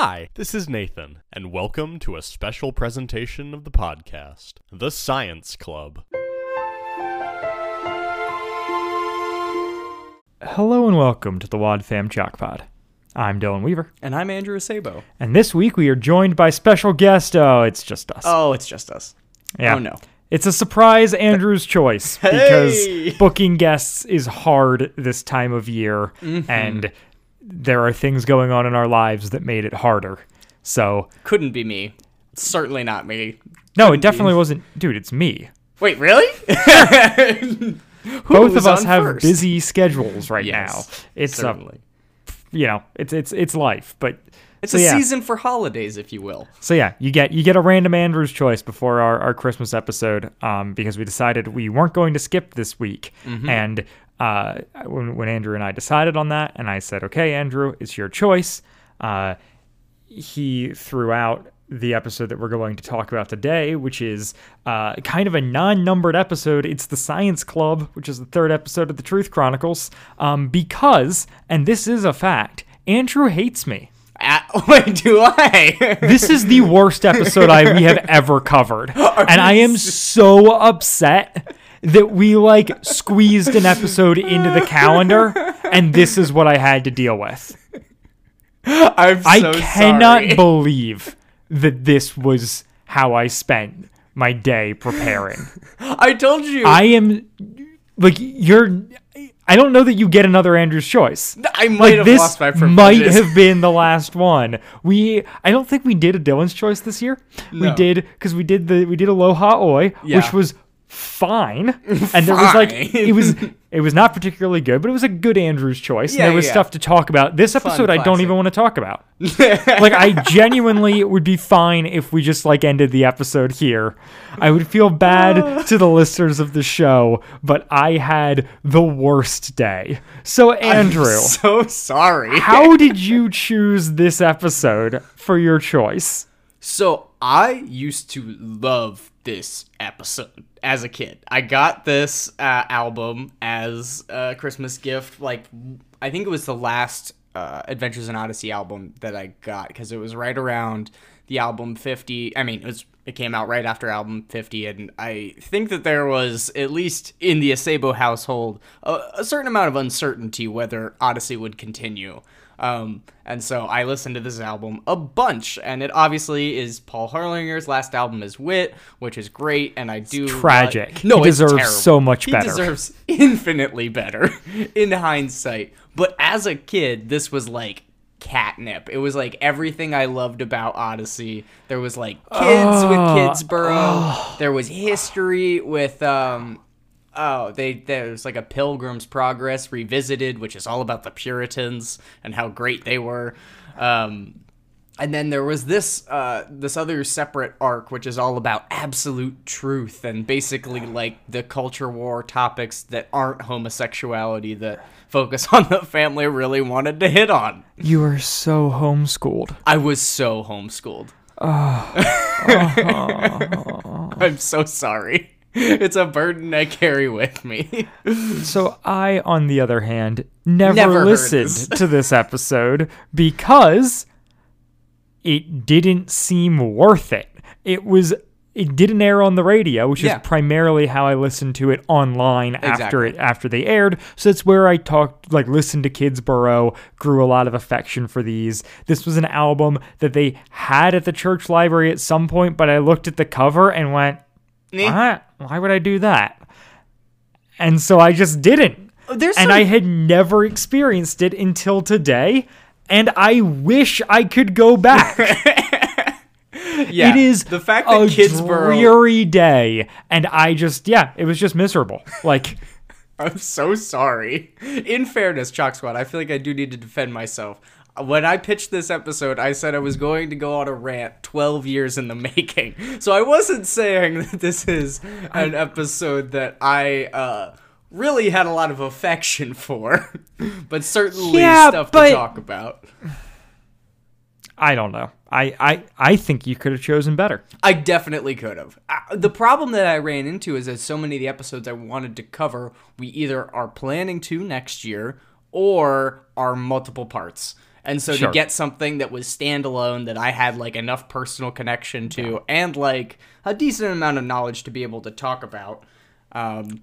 Hi, this is Nathan, and welcome to a special presentation of the podcast, The Science Club. Hello and welcome to the Wad Fam Chalk Pod. I'm Dylan Weaver, And I'm Andrew Sabo. and this week we are joined by special guest. Oh, it's just us. Oh, it's just us. yeah. Oh, no. It's a surprise Andrew's choice Hey! because booking guests is hard this time of year, Mm-hmm. and there are things going on in our lives that made it harder. So, Couldn't be me. Certainly not me. no, it definitely wasn't. Dude, it's me. Wait, really? Both of us have first? busy schedules right Yes, now. It's uh, Certainly. you know, it's it's it's life, but It's so a yeah. season for holidays, if you will. So yeah, you get you get a random Andrew's choice before our, our Christmas episode, um, because we decided we weren't going to skip this week, and uh, when when Andrew and I decided on that, and I said, okay, Andrew, it's your choice. Uh, he threw out the episode that we're going to talk about today, which is uh, kind of a non-numbered episode. It's the Science Club, which is the third episode of the Truth Chronicles, um, because, and this is a fact, Andrew hates me. Ah, wait, do I? This is the worst episode I we have ever covered. And I am so upset that we like squeezed an episode into the calendar and this is what I had to deal with. I'm I cannot sorry. believe that this was how I spent my day preparing. I told you. I am like you're I don't know that you get another Andrew's choice. I might like have this lost my might have been the last one. We I don't think we did a Dylan's choice this year. We No. did because we did the we did Aloha Oi, which was fine, and there was like it was it was not particularly good, but it was a good Andrew's choice. and Yeah, there was yeah. stuff to talk about. This episode I don't even want to talk about. like I genuinely would be fine if we just like ended the episode here. I would feel bad to the listeners of the show, but I had the worst day. So Andrew, so sorry. how did you choose this episode for your choice? So I used to love this episode as a kid. I got this uh, album as a Christmas gift. Like I think it was the last uh, Adventures in Odyssey album that I got because it was right around the album 50. I mean, it was it came out right after album 50 and I think that there was at least in the Acebo household a, a certain amount of uncertainty whether Odyssey would continue. Um, and so I listened to this album a bunch, and it obviously is Paul Herlinger's last album is Whit, which is great, and I do tragic. like- no, He it's deserves terrible. so much he better. deserves infinitely better in hindsight. But as a kid, this was like catnip. It was like everything I loved about Odyssey. There was like kids with Kidsboro. There was history with um oh they there's like a Pilgrim's Progress revisited, which is all about the Puritans and how great they were. Um and then there was this uh, this other separate arc, which is all about absolute truth and basically like the culture war topics that aren't homosexuality that focus on the family really wanted to hit on. You are so homeschooled. I was so homeschooled. I'm so sorry. It's a burden I carry with me. So I, on the other hand, never, Never listened this. to this episode because it didn't seem worth it. It was it didn't air on the radio, which Yeah. is primarily how I listened to it online after it after they aired. So that's where I talked like listened to Kidsboro, grew a lot of affection for these. This was an album that they had at the church library at some point, but I looked at the cover and went, "What? Why would I do that?" And so I just didn't oh, There's and some- I had never experienced it until today, and I wish I could go back. yeah, it is the fact that a Kidsboro. dreary day, and I just yeah, it was just miserable. Like I'm so sorry. In fairness, Chalk Squad, I feel like I do need to defend myself. When I pitched this episode, I said I was going to go on a rant 12 years in the making. So I wasn't saying that this is an episode that I uh, really had a lot of affection for, but certainly Yeah, stuff but- to talk about. I don't know. I I I think you could have chosen better. I definitely could have. Uh, the problem that I ran into is that so many of the episodes I wanted to cover, we either are planning to next year or are multiple parts. And so Sure. to get something that was standalone that I had like enough personal connection to and like a decent amount of knowledge to be able to talk about, um,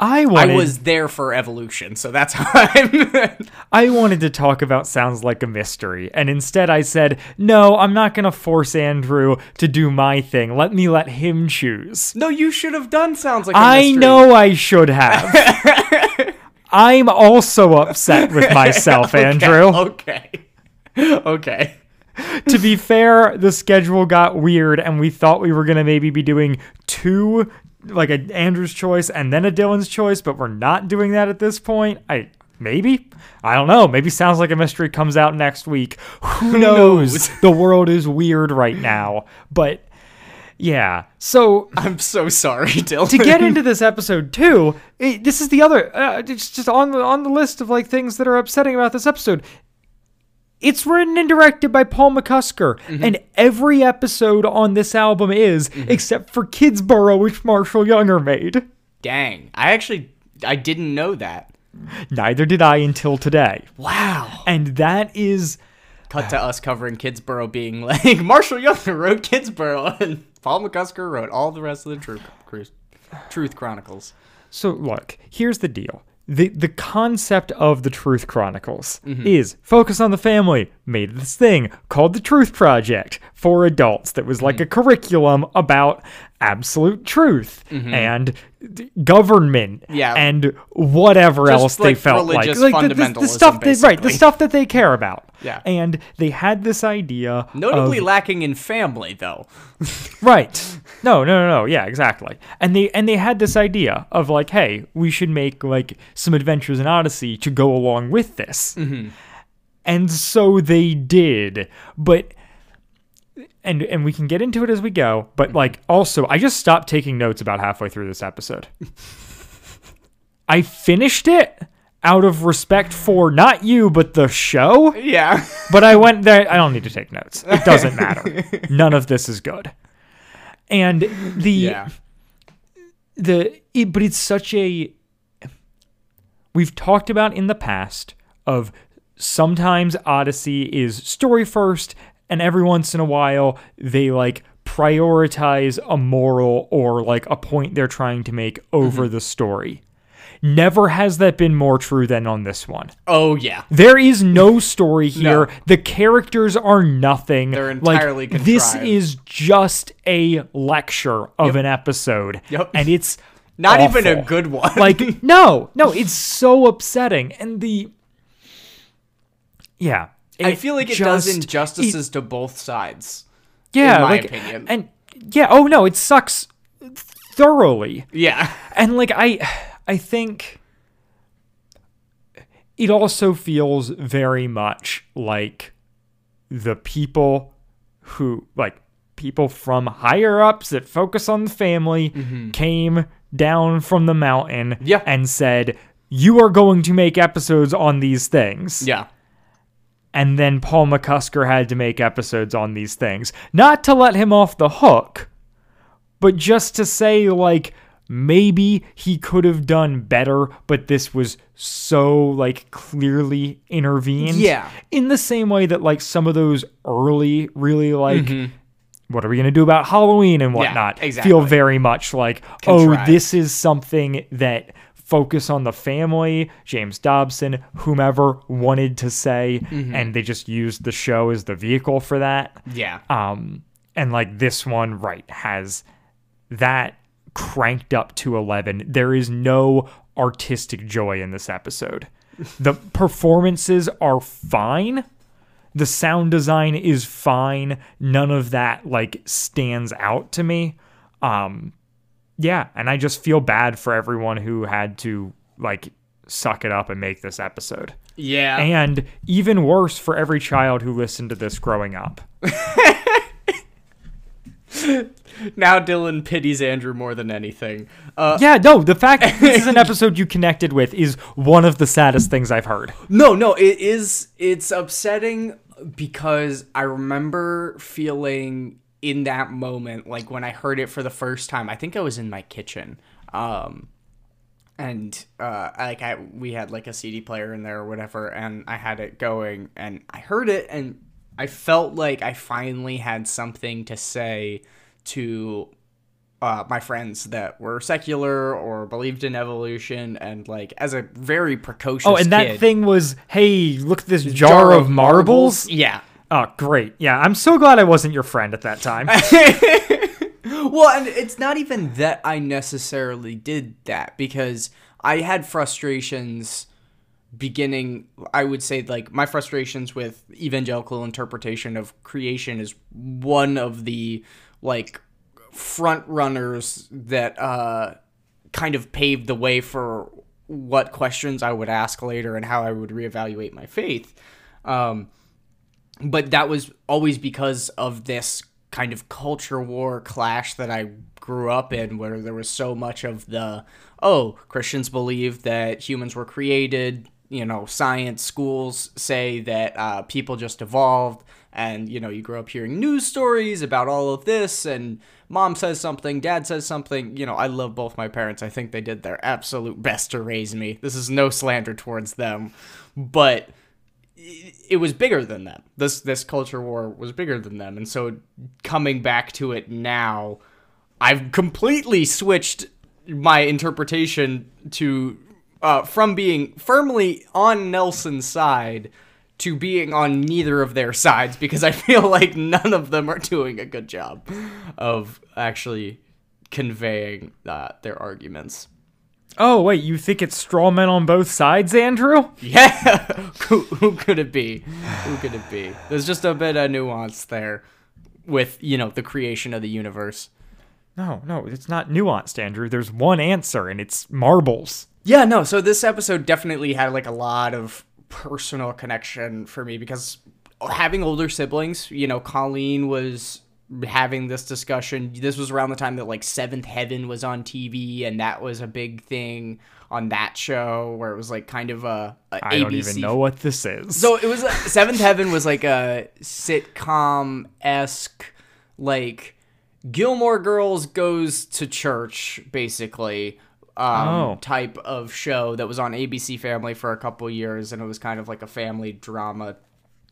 I I was there for evolution. So that's how I'm. I wanted to talk about sounds like a mystery, and instead I said, "No, I'm not gonna force Andrew to do my thing. Let me let him choose." no, you should have done sounds like a I mystery. I know I should have. I'm also upset with myself, Andrew. Okay. Okay. to be fair, the schedule got weird, and we thought we were gonna maybe be doing two, like a Andrew's choice and then a Dylan's choice, but we're not doing that at this point. I maybe I don't know. Maybe sounds like a mystery comes out next week. Who knows? knows? the world is weird right now, but yeah. So I'm so sorry, Dylan. to get into this episode too, it, this is the other. Uh, it's just on the on the list of like things that are upsetting about this episode. It's written and directed by Paul McCusker, and every episode on this album is, except for Kidsboro, which Marshall Younger made. Dang. I actually I didn't know that. Neither did I until today, Wow. and that is Cut to us covering Kidsboro being like Marshall Younger wrote Kidsboro and Paul McCusker wrote all the rest of the Truth Truth, Chronicles. So look, here's the deal. The the concept of the Truth Chronicles mm-hmm. is focus on the family. Made this thing called the Truth Project for adults that was like mm-hmm. a curriculum about absolute truth mm-hmm. and government Yeah. and whatever Just else they felt like. Like the, the- the stuff they right, the stuff that they care about. Yeah. And they had this idea Notably of lacking in family though. Right. No, no, no, no. Yeah, exactly. And they and they had this idea of like, hey, we should make like some adventures in Odyssey to go along with this. Mm-hmm. And so they did. But and and we can get into it as we go, but mm-hmm. like also I just stopped taking notes about halfway through this episode. I finished it out of respect for not you but the show. Yeah. But I went there. I don't need to take notes. It doesn't matter. None of this is good. And the Yeah. the it, but it's such a we've talked about in the past of sometimes Odyssey is story first and every once in a while they like prioritize a moral or like a point they're trying to make over mm-hmm. the story. Never has that been more true than on this one. Oh yeah. There is no story here. No. The characters are nothing. They're Like, entirely This is just a lecture of an episode. Yep. And it's Not even a good one. Like no, no, it's so upsetting. And the yeah, I feel like it just- does injustices to both sides. yeah, in my like, opinion. And yeah, oh no, it sucks thoroughly. Yeah. And like I I think it also feels very much like the people who like people from higher ups that focus on the family came down from the mountain Mm-hmm. Yeah. and said you are going to make episodes on these things Yeah. And then Paul McCusker had to make episodes on these things. Not to let him off the hook, but just to say, like, maybe he could have done better, but this was so, like, clearly intervened. Yeah. In the same way that, like, some of those early, really, like, mm-hmm. what are we going to do about Halloween and whatnot? Feel exactly. Feel very much like, oh, this is something that focus on the family, James Dobson, whomever wanted to say, and they just used the show as the vehicle for that. Yeah. Um, and like this one, right, has that cranked up to 11. There is no artistic joy in this episode. The performances are fine. The sound design is fine. None of that like stands out to me. Um yeah, and I just feel bad for everyone who had to like suck it up and make this episode. yeah. And even worse for every child who listened to this growing up. now Dylan pities Andrew more than anything. Uh, Yeah, no, the fact that this is an episode you connected with is one of the saddest things I've heard. No, no, it is. It's upsetting because I remember feeling in that moment, like when I heard it for the first time. I think I was in my kitchen, um, and uh, like I we had like a CD player in there or whatever, and I had it going, and I heard it, and I felt like I finally had something to say to uh, my friends that were secular or believed in evolution, and like as a very precocious. Oh, and that kid- thing was, hey, look at this jar, of marbles. Yeah. Oh, great. Yeah, I'm so glad I wasn't your friend at that time. Well, and it's not even that I necessarily did that because I had frustrations beginning I would say like my frustrations with evangelical interpretation of creation is one of the like front runners that uh kind of paved the way for what questions I would ask later and how I would reevaluate my faith. Um but that was always because of this kind of culture war clash that I grew up in where there was so much of the oh Christians believe that humans were created you know science schools say that uh, people just evolved and you know you grow up hearing news stories about all of this and mom says something dad says something. You know i love both my parents. I think they did their absolute best to raise me. This is no slander towards them. But it was bigger than them. This this culture war was bigger than them, and so coming back to it now, I've completely switched my interpretation to uh, from being firmly on Nelson's side to being on neither of their sides because I feel like none of them are doing a good job of actually conveying uh, their arguments. Oh, wait, you think it's straw men on both sides, Andrew? Yeah, who, who could it be? Who could it be? There's just a bit of nuance there with you know the creation of the universe. No, no, it's not nuanced, Andrew. There's one answer, and it's marbles. Yeah, no. So this episode definitely had like a lot of personal connection for me because having older siblings, you know, Colleen was having this discussion. This was around the time that like Seventh Heaven was on TV, and that was a big thing on that show where it was like kind of a, a I ABC don't even know what this is. So it was like, Seventh Heaven was like a sitcom esque, like Gilmore Girls goes to church, basically. Um, Oh. type of show that was on ABC Family for a couple years, and it was kind of like a family drama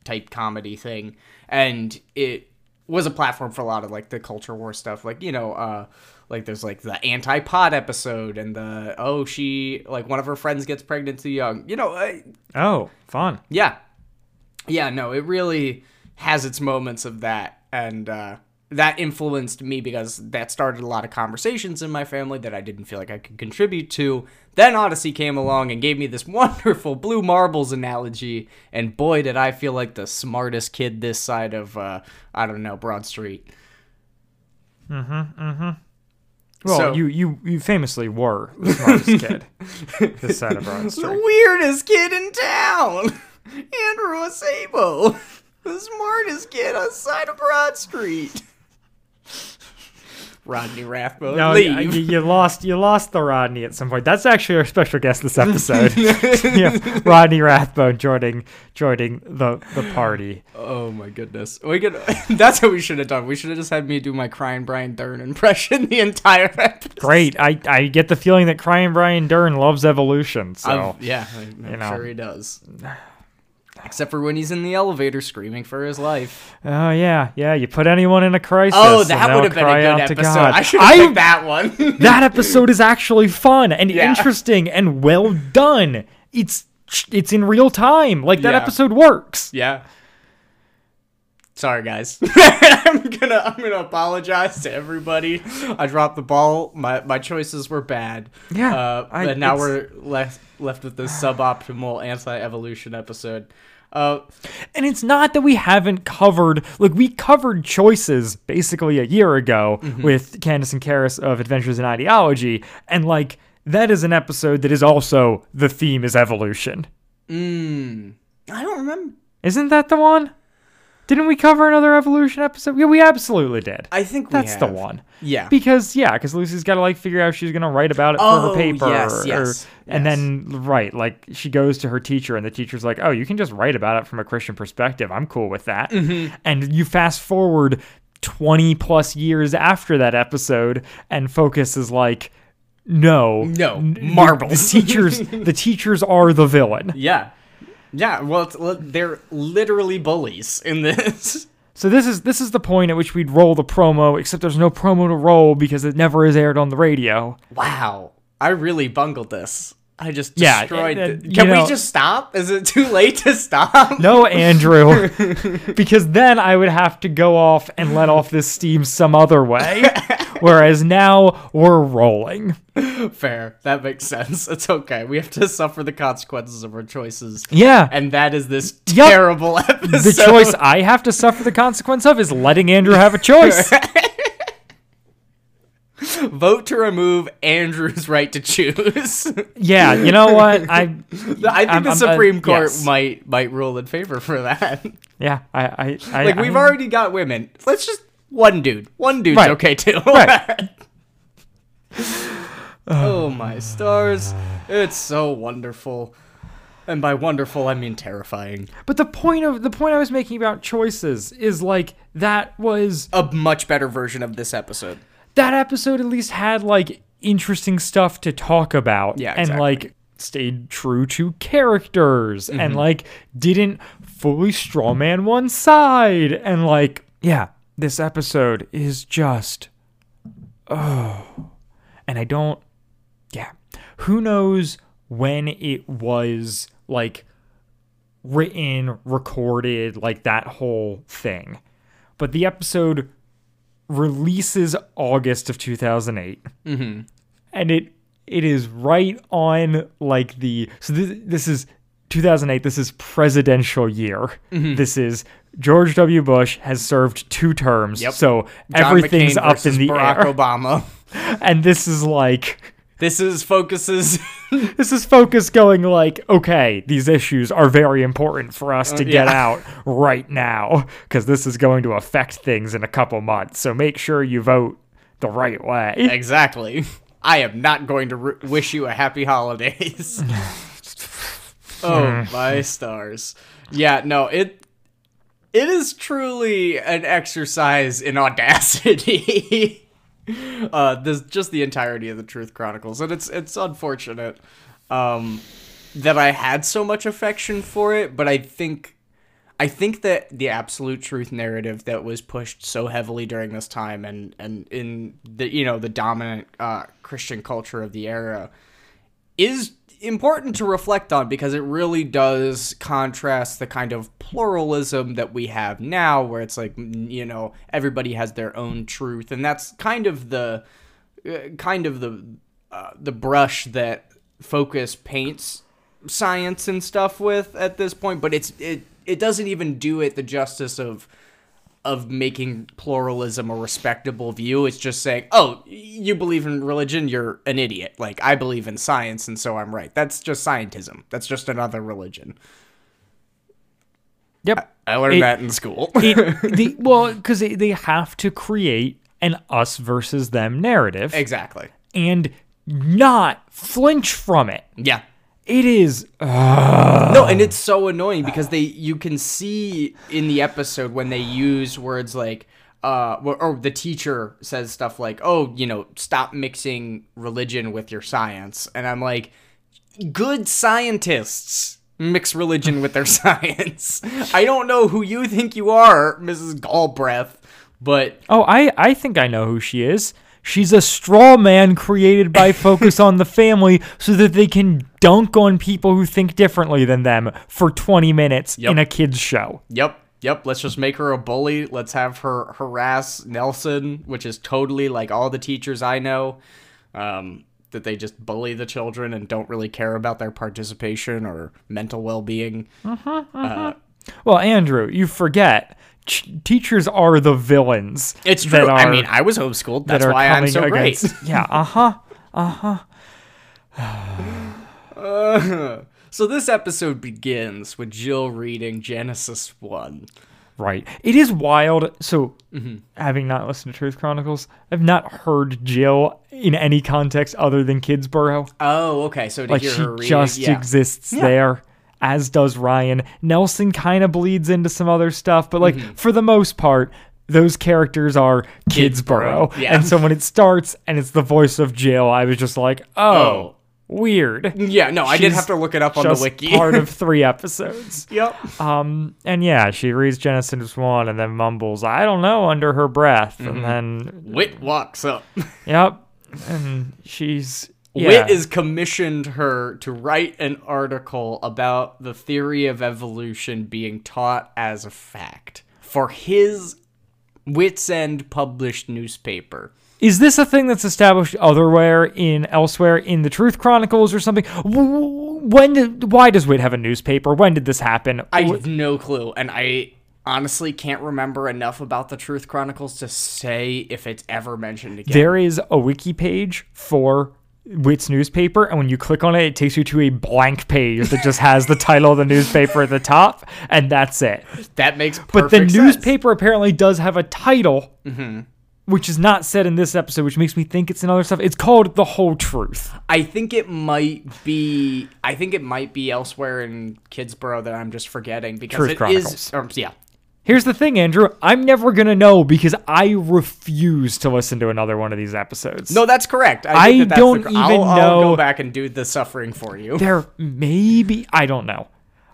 type comedy thing, and it was a platform for a lot of like the culture war stuff, like you know, uh, like there's like the anti pod episode, and the oh she like one of her friends gets pregnant too young, you know, uh, oh, fun. yeah. Yeah, no, it really has its moments of that. And uh, that influenced me because that started a lot of conversations in my family that I didn't feel like I could contribute to. Then Odyssey came along and gave me this wonderful blue marbles analogy. And boy, did I feel like the smartest kid this side of, uh, I don't know, Broad Street. Well, So- you, you you famously were the smartest kid this side of Broad Street. The weirdest kid in town! Andrew Asabo! The smartest kid on side of Broad Street. Rodney Rathbone, No, leave. you, you lost you lost the Rodney at some point. That's actually our special guest this episode. yeah, Rodney Rathbone joining joining the the party. oh my goodness. We could that's what we should have done. We should have just had me do my crying Bryan Dern impression the entire episode. Great. I, I get the feeling that crying Bryan Dern loves evolution. So I'm- yeah, I'm you know. sure he does. Except for when he's in the elevator screaming for his life. Oh yeah, yeah. You put anyone in a crisis. Oh, that would have been a good episode. I should have picked that one. that episode is actually fun and Yeah. interesting and well done. It's it's in real time. Like that Yeah. episode works. Yeah. Sorry, guys. I'm gonna I'm gonna apologize to everybody. I dropped the ball. My my choices were bad. Yeah, Uh, I- but now we're left left with this suboptimal anti-evolution episode. Uh, And it's not that we haven't covered, like, we covered choices basically a year ago Mm-hmm. with Candace and Karis of Adventures in Ideology. And, like, that is an episode that is also the theme is evolution. mm, I don't remember. Isn't that the one? Didn't we cover another evolution episode? Yeah, we absolutely did. I think we That's the one. Yeah. Because yeah, because Lucy's got to like figure out if she's gonna write about it for Oh, her paper, yes, or- yes, and yes. then right, like she goes to her teacher, and the teacher's like, "Oh, you can just write about it from a Christian perspective. I'm cool with that." Mm-hmm. And you fast forward twenty plus years after that episode, and Focus is like, no, No, marbles. The, teachers, the teachers are the villain. Yeah. Yeah, well, it's, they're literally bullies in this. So this is this is the point at which we'd roll the promo, except there's no promo to roll because it never is aired on the radio. Wow. I really bungled this. I just destroyed uh, it. Can know- we just stop? Is it too late to stop? No, Andrew, because then I would have to go off and let off this steam some other way. Whereas now we're rolling. Fair. That makes sense. It's okay. We have to suffer the consequences of our choices. Yeah. And that is this Yup. terrible episode. the choice I have to suffer the consequence of is letting Andrew have a choice. Vote to remove Andrew's right to choose. Yeah, you know what? I I think I'm- the I'm, uh, Supreme Court yes. might might rule in favor for that. yeah, I I, I like we've I- already got women. Let's just one dude. One dude's Right. okay too. Right. oh my stars. It's so wonderful. And by wonderful I mean terrifying. But the point of the point I was making about choices is like that was A much better version of this episode. That episode at least had like interesting stuff to talk about Yeah, and like stayed true to characters Mm-hmm. and like didn't fully strawman one side. And like yeah this episode is just oh. And i don't yeah. Who knows when it was like written recorded like that whole thing. But the episode releases August of 2008. Mm-hmm. And it it is right on like the so this, this is 2008 this is presidential year. Mm-hmm. This is George W. Bush has served two terms. Yep. So John everything's McCain up in the Barack air. Obama. And this is like This is focuses this is focus going like okay these issues are very important for us to get Uh, yeah. out right now because this is going to affect things in a couple months so make sure you vote the right way Exactly. I am not going to r- wish you a happy holidays. oh my stars. Yeah, no, it it is truly an exercise in audacity. uh this just the entirety of the Truth Chronicles and it's it's unfortunate um that I had so much affection for it, but I think I think that the absolute truth narrative that was pushed so heavily during this time and and in the you know the dominant uh, Christian culture of the era is important to reflect on because it really does contrast the kind of pluralism that we have now where it's like you know everybody has their own truth. And that's kind of the uh, kind of the uh, the brush that focus paints science and stuff with at this point but it's it it doesn't even do it the justice of of making pluralism a respectable view. It's just saying oh you believe in religion you're an idiot. Like i believe in science and so i'm right. That's just scientism. That's just another religion. Yep. I learned It- that in school. it, the, well because they, they have to create an us versus them narrative. Exactly. And not flinch from it. Yeah it is No, and it's so annoying because they you can see in the episode when they use words like uh or, or the teacher says stuff like, "Oh, you know, stop mixing religion with your science." And I'm like, "Good scientists mix religion with their science." I don't know who you think you are, Mrs. Galbraith, but Oh, I, I think I know who she is. She's a straw man created by Focus on the Family so that they can dunk on people who think differently than them for 20 minutes Yep. in a kids show. Yep. Yep, let's just make her a bully. Let's have her harass Nelson, which is totally like all the teachers I know. Um, that they just bully the children and don't really care about their participation or mental well being. Uh huh. Uh huh. Well, Andrew, you forget ch- teachers are the villains. It's that true. I mean, I was homeschooled. that That's are why I'm so great. Yeah, uh huh. Uh-huh. uh, so this episode begins with Jill reading Genesis 1. Right. It is wild. So, Mm-hmm. having not listened to Truth Chronicles, I've not heard Jill in any context other than Kidsboro. Oh, okay. So to Like hear she just yeah. exists there, as does Ryan. Nelson kind of bleeds into some other stuff, but like Mm-hmm. for the most part, those characters are Kidsboro. Yeah. And so when it starts and it's the voice of Jill, I was just like, oh, Oh. weird. Yeah, no, I did have to look it up on the wiki. part of three episodes. yep. Um, and yeah, she reads Genesis 1 and then mumbles, I don't know, under her breath. Mm-hmm. And then, Whit walks up. yep. And she's. Yeah. Whit is commissioned her to write an article about the theory of evolution being taught as a fact for his Whit's End published newspaper. Is this a thing that's established otherwhere in elsewhere in the Truth Chronicles or something? When did, why does Whit have a newspaper? When did this happen? I have no clue, and I honestly can't remember enough about the Truth Chronicles to say if it's ever mentioned again. there is a wiki page for Whit's newspaper, and when you click on it, it takes you to a blank page that just has the title of the newspaper at the top, and that's it. that makes But the perfect sense. Mm-hmm. newspaper apparently does have a title, which is not said in this episode, which makes me think it's another stuff. It's called The Whole Truth. I think it might be. I think it might be elsewhere in Kidsboro that I'm just forgetting because Truth it Chronicles. is. um, yeah, Here's the thing, Andrew. I'm never going to know because I refuse to listen to another one of these episodes. no, that's correct. I, I that that's don't the, even I'll, I'll go back and do the suffering for you. There maybe, I don't know.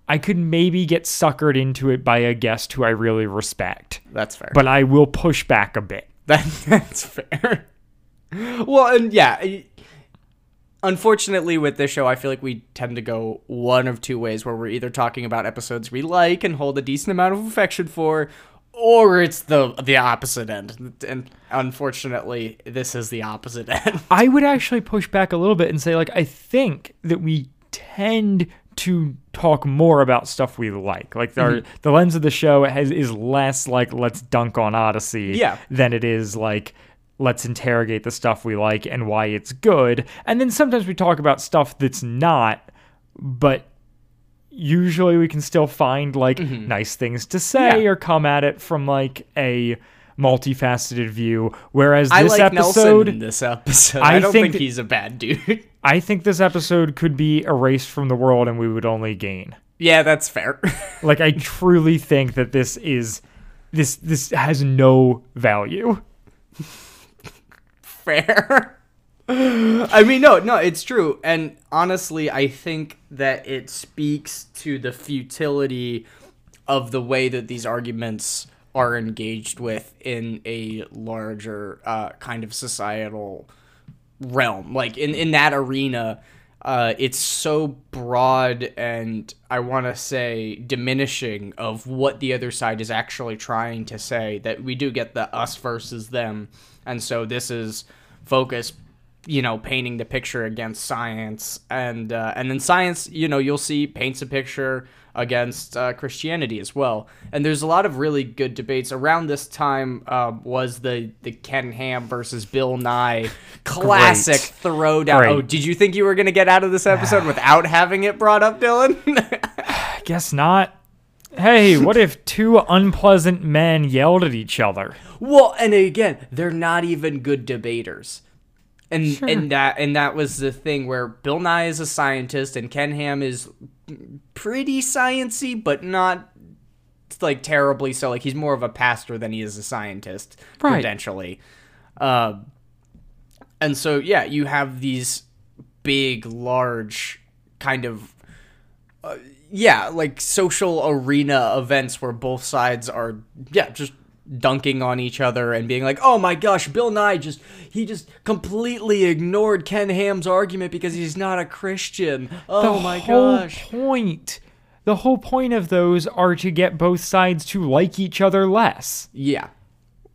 I could maybe get suckered into it by a guest who I really respect, That's fair. but I will push back a bit. That, that's fair. Well, and yeah, unfortunately, with this show, I feel like we tend to go one of two ways where we're either talking about episodes we like and hold a decent amount of affection for, or it's the the opposite end. And unfortunately, this is the opposite end. I would actually push back a little bit and say, like, I think that we tend to talk more about stuff we like. Like, our, Mm-hmm. the lens of the show has is less like let's dunk on Odyssey, Yeah. than it is like let's interrogate the stuff we like and why it's good. And then sometimes we talk about stuff that's not, but usually we can still find like nice things to say Mm-hmm. Yeah. or come at it from like a multifaceted view. Whereas I this like episode, this episode. I I, don't think think, he's a bad dude. I think this episode could be erased from the world and we would only gain. yeah, that's fair. Like I truly think that this is this this has no value. Fair. I mean, no, no, it's true. And honestly, I think that it speaks to the futility of the way that these arguments are engaged with in a larger uh, kind of societal realm. Like in, in that arena, uh, it's so broad and I want to say diminishing of what the other side is actually trying to say that we do get the us versus them. And so this is focused you know painting the picture against science. And uh, and then science you know you'll see paints a picture against uh, Christianity as well. And there's a lot of really good debates. Around this time uh, was the the Ken Ham versus Bill Nye classic throwdown. Great. oh did you think you were gonna get out of this episode without having it brought up Dylan? I guess not. Hey, what if two unpleasant men yelled at each other? Well, and again, they're not even good debaters. And and that and that was the thing where Bill Nye is a scientist and Ken Ham is pretty sciency, but not like terribly so. Like he's more of a pastor than he is a scientist, Right. credentially. Um, and so yeah, you have these big, large kind of uh, yeah, like social arena events where both sides are yeah just dunking on each other and being like, "Oh my gosh, Bill Nye just he just completely ignored Ken Ham's argument because he's not a Christian." Oh the my whole gosh. point. The whole point of those are to get both sides to like each other less, Yeah,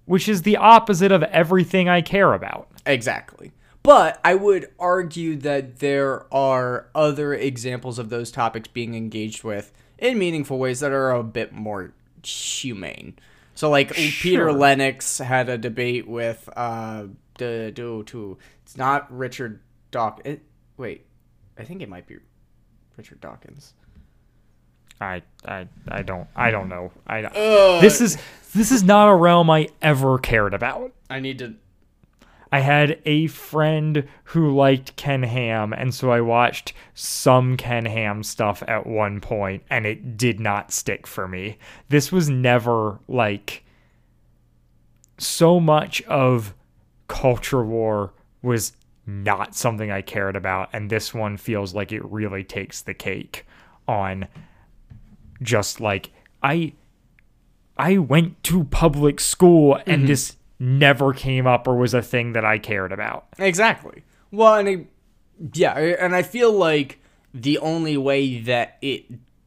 which is the opposite of everything I care about. exactly. But I would argue that there are other examples of those topics being engaged with in meaningful ways that are a bit more humane. So like Peter Lennox had a debate with uh the do to it's not Richard it, wait, I think it might be Richard Dawkins. I I I don't I don't know. I this is this is not a realm I ever cared about. I need to I had a friend who liked Ken Ham, and so I watched some Ken Ham stuff at one point, and it did not stick for me. This was never like so much of culture war was not something I cared about, and this one feels like it really takes the cake on just like I I went to public school and mm-hmm. this never came up or was a thing that I cared about. Exactly. Well, and I, yeah, and I feel like the only way that it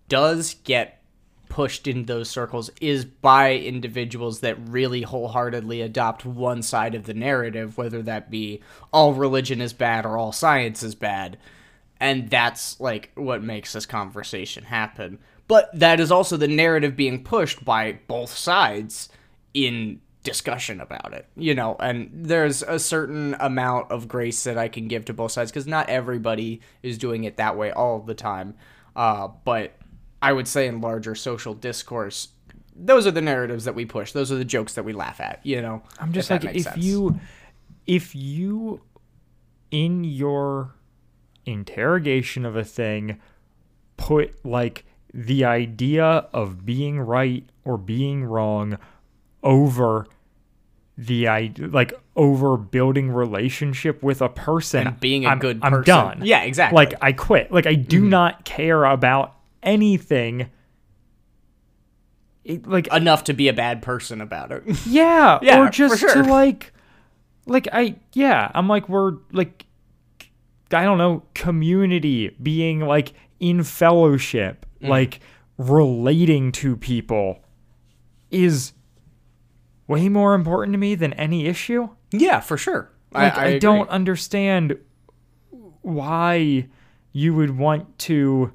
does get pushed in those circles is by individuals that really wholeheartedly adopt one side of the narrative, whether that be all religion is bad or all science is bad. And that's like what makes this conversation happen. But that is also the narrative being pushed by both sides in discussion about it, you know, and there's a certain amount of grace that I can give to both sides because not everybody is doing it that way all the time. Uh, but I would say in larger social discourse, those are the narratives that we push. Those are the jokes that we laugh at, you know. I'm just if like if sense. you if you in your interrogation of a thing put like the idea of being right or being wrong over the i like over building relationship with a person And being a I'm, good I'm done Yeah, exactly. like i quit like i do not care about anything it, like enough to be a bad person about it. yeah, Yeah, or just sure. to like, like I yeah, I'm like we're like, I don't know, community being like in fellowship, Mm. like relating to people, is way more important to me than any issue. yeah, for sure. Like I, I, agree. don't understand why you would want to.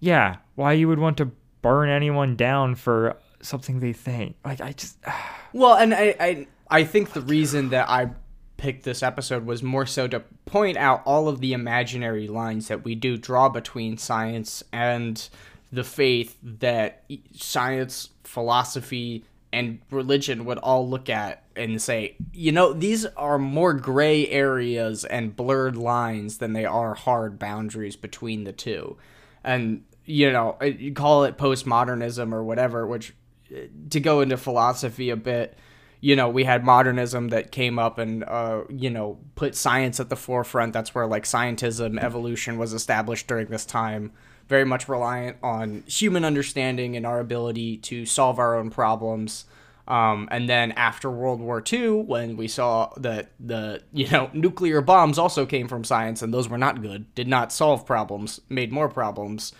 Yeah, why you would want to burn anyone down for something they think. Like I just. Well, and I, I I think the reason that I picked this episode was more so to point out all of the imaginary lines that we do draw between science and the faith that science, philosophy, and religion would all look at and say, you know, these are more gray areas and blurred lines than they are hard boundaries between the two. And, you know, uh, you call it postmodernism or whatever, which uh, to go into philosophy a bit, you know, we had modernism that came up and, uh, you know, put science at the forefront. That's where, like, scientism, evolution was established during this time. Very much reliant on human understanding and our ability to solve our own problems. Um, and then after World War II, when we saw that the, you know, nuclear bombs also came from science and those were not good, did not solve problems, made more problems,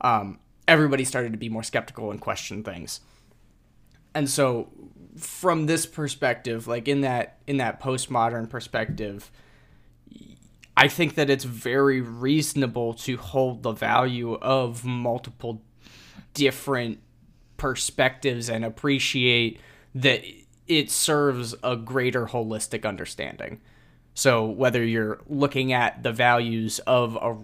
um, everybody started to be more skeptical and question things and so from this perspective like in that in that postmodern perspective i think that it's very reasonable to hold the value of multiple different perspectives and appreciate that it serves a greater holistic understanding so whether you're looking at the values of a